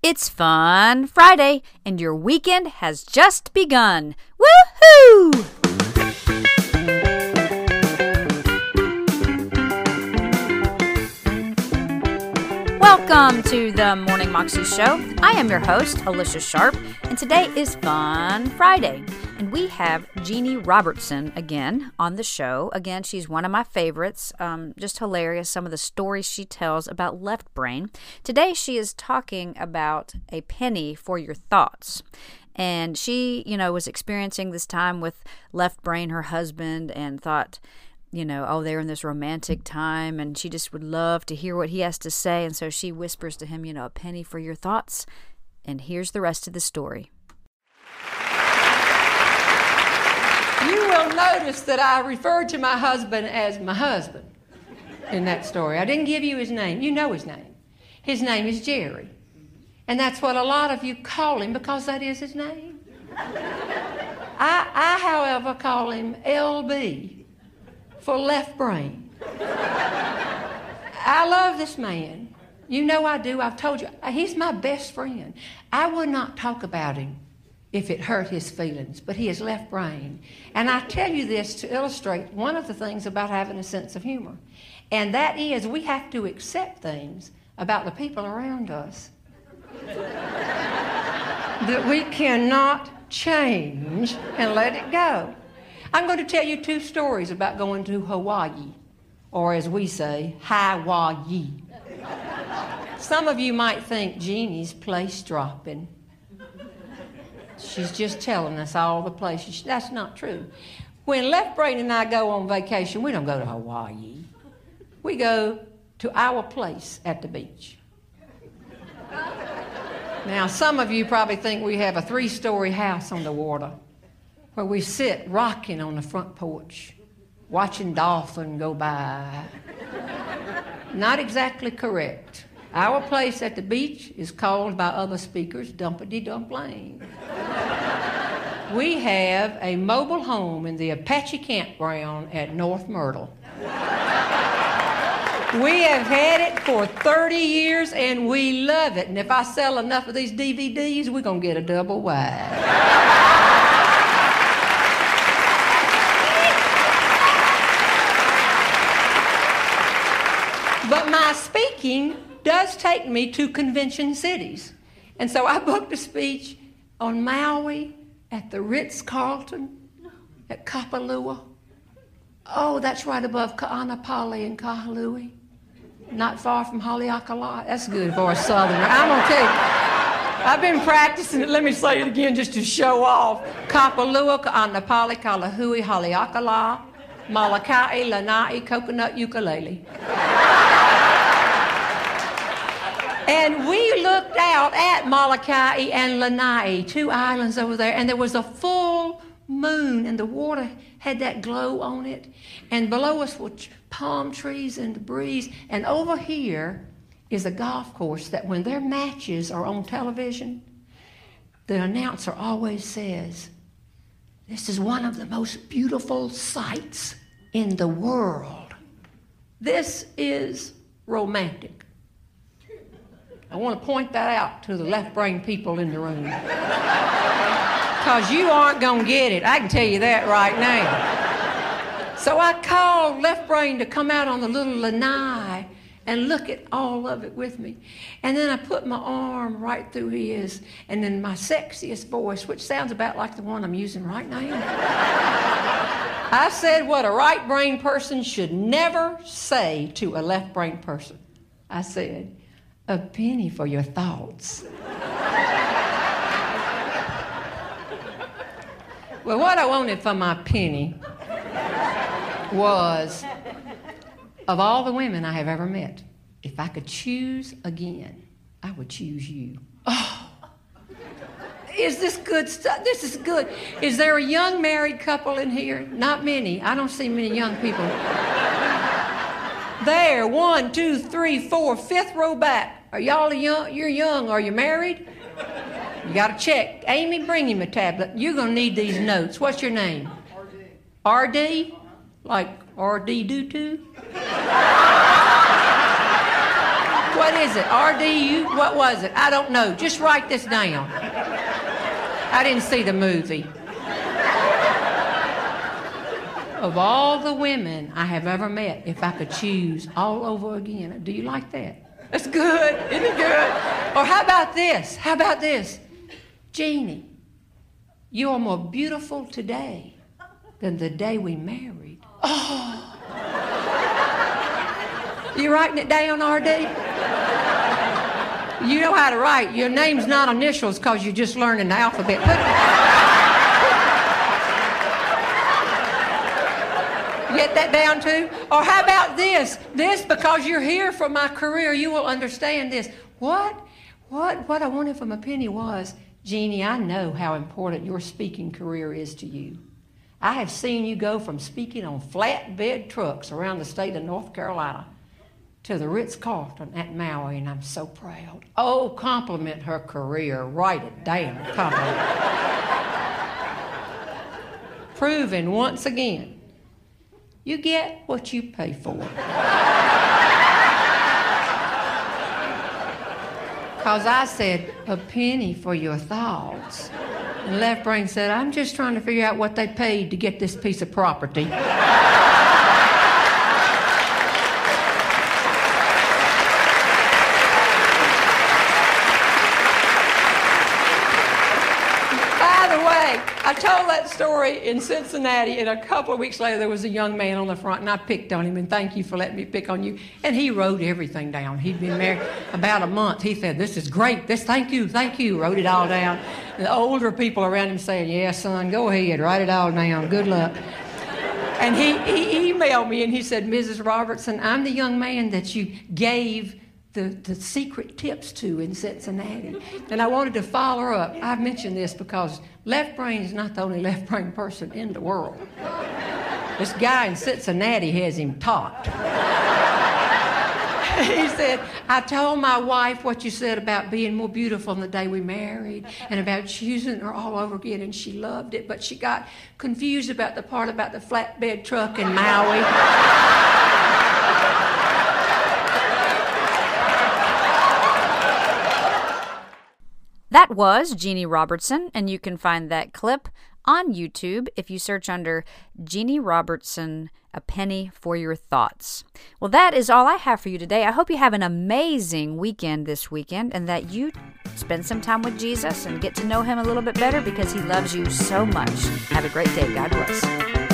It's Fun Friday, and your weekend has just begun. Woohoo! Welcome to the Morning Moxie Show. I am your host, Alicia Sharp, and today is Fun Friday. And we have Jeanne Robertson again on the show. Again, she's one of my favorites. Um, just hilarious, some of the stories she tells about left brain. Today, she is talking about a penny for your thoughts and she you know was experiencing this time with left brain her husband and thought you know, oh, they're in this romantic time, and she just would love to hear what he has to say. And so she whispers to him, you know, a penny for your thoughts. And here's the rest of the story. You will notice that I referred to my husband as my husband in that story. I didn't give you his name. You know his name. His name is Jerry. And that's what a lot of you call him because that is his name. I, I however, call him LB for left brain. I love this man. You know I do. I've told you. He's my best friend. I would not talk about him if it hurt his feelings, but he is left brain. And I tell you this to illustrate one of the things about having a sense of humor. And that is we have to accept things about the people around us that we cannot change and let it go. I'm going to tell you two stories about going to Hawaii, or as we say, Hawaii. Some of you might think Jeanne's place dropping. She's just telling us all the places. That's not true. When Left Brain and I go on vacation, we don't go to Hawaii. We go to our place at the beach. Now, some of you probably think we have a three story house on the water where we sit rocking on the front porch, watching dolphin go by. Not exactly correct. Our place at the beach is called by other speakers Dumpity Dump Lane. we have a mobile home in the Apache campground at North Myrtle. We have had it for 30 years and we love it. And if I sell enough of these DVDs, we're going to get a double wide. But my speaking does take me to convention cities. And so I booked a speech on Maui, at the Ritz Carlton, at Kapalua. Oh, that's right above Ka'anapali and Kahului. Not far from Haleakala. That's good for a southerner. I'm going to tell you. I've been practicing it. Let me say it again just to show off. Kapalua, Ka'anapali, Kalahui, Haleakala, Molokai, Lanai, Coconut Ukulele. And we looked out at Molokai and Lanai, two islands over there, and there was a full moon, and the water had that glow on it. And below us were palm trees and the breeze. And over here is a golf course that when their matches are on television, the announcer always says, This is one of the most beautiful sights in the world. This is romantic. I want to point that out to the left brain people in the room. Because you aren't going to get it. I can tell you that right now. So I called left brain to come out on the little lanai and look at all of it with me. And then I put my arm right through his, and then my sexiest voice, which sounds about like the one I'm using right now. I said what a right brain person should never say to a left brain person. I said, a penny for your thoughts. well, what I wanted for my penny was of all the women I have ever met, if I could choose again, I would choose you. Oh, is this good stuff? This is good. Is there a young married couple in here? Not many. I don't see many young people. There, one, two, three, four, fifth row back. Are y'all young? You're young. Are you married? You got to check. Amy, bring him a tablet. You're going to need these notes. What's your name? RD. RD? Like RD do doo? What is it? RDU? What was it? I don't know. Just write this down. I didn't see the movie. Of all the women I have ever met, if I could choose all over again, do you like that? That's good. Isn't it good? Or how about this? How about this? Jeanne, you are more beautiful today than the day we married. Oh. You writing it down, RD? You know how to write. Your name's not initials because you're just learning the alphabet. Put, Get that down too? Or how about this? This, because you're here for my career, you will understand this. What? What? What I wanted from a penny was, Jeanne, I know how important your speaking career is to you. I have seen you go from speaking on flatbed trucks around the state of North Carolina to the Ritz Carlton at Maui, and I'm so proud. Oh, compliment her career. Write it down. Compliment. Proven once again you get what you pay for. Because I said, a penny for your thoughts. And left brain said, I'm just trying to figure out what they paid to get this piece of property. I told that story in Cincinnati, and a couple of weeks later, there was a young man on the front, and I picked on him, and thank you for letting me pick on you. And he wrote everything down. He'd been married about a month. He said, This is great. This, thank you, thank you. Wrote it all down. The older people around him saying, Yeah, son, go ahead, write it all down. Good luck. And he, he emailed me and he said, Mrs. Robertson, I'm the young man that you gave the, the secret tips to in Cincinnati. And I wanted to follow her up. I've mentioned this because left brain is not the only left brain person in the world. This guy in Cincinnati has him taught. he said, I told my wife what you said about being more beautiful on the day we married and about choosing her all over again, and she loved it, but she got confused about the part about the flatbed truck in Maui. That was Jeanne Robertson, and you can find that clip on YouTube if you search under Jeanne Robertson, A Penny for Your Thoughts. Well, that is all I have for you today. I hope you have an amazing weekend this weekend and that you spend some time with Jesus and get to know him a little bit better because he loves you so much. Have a great day. God bless.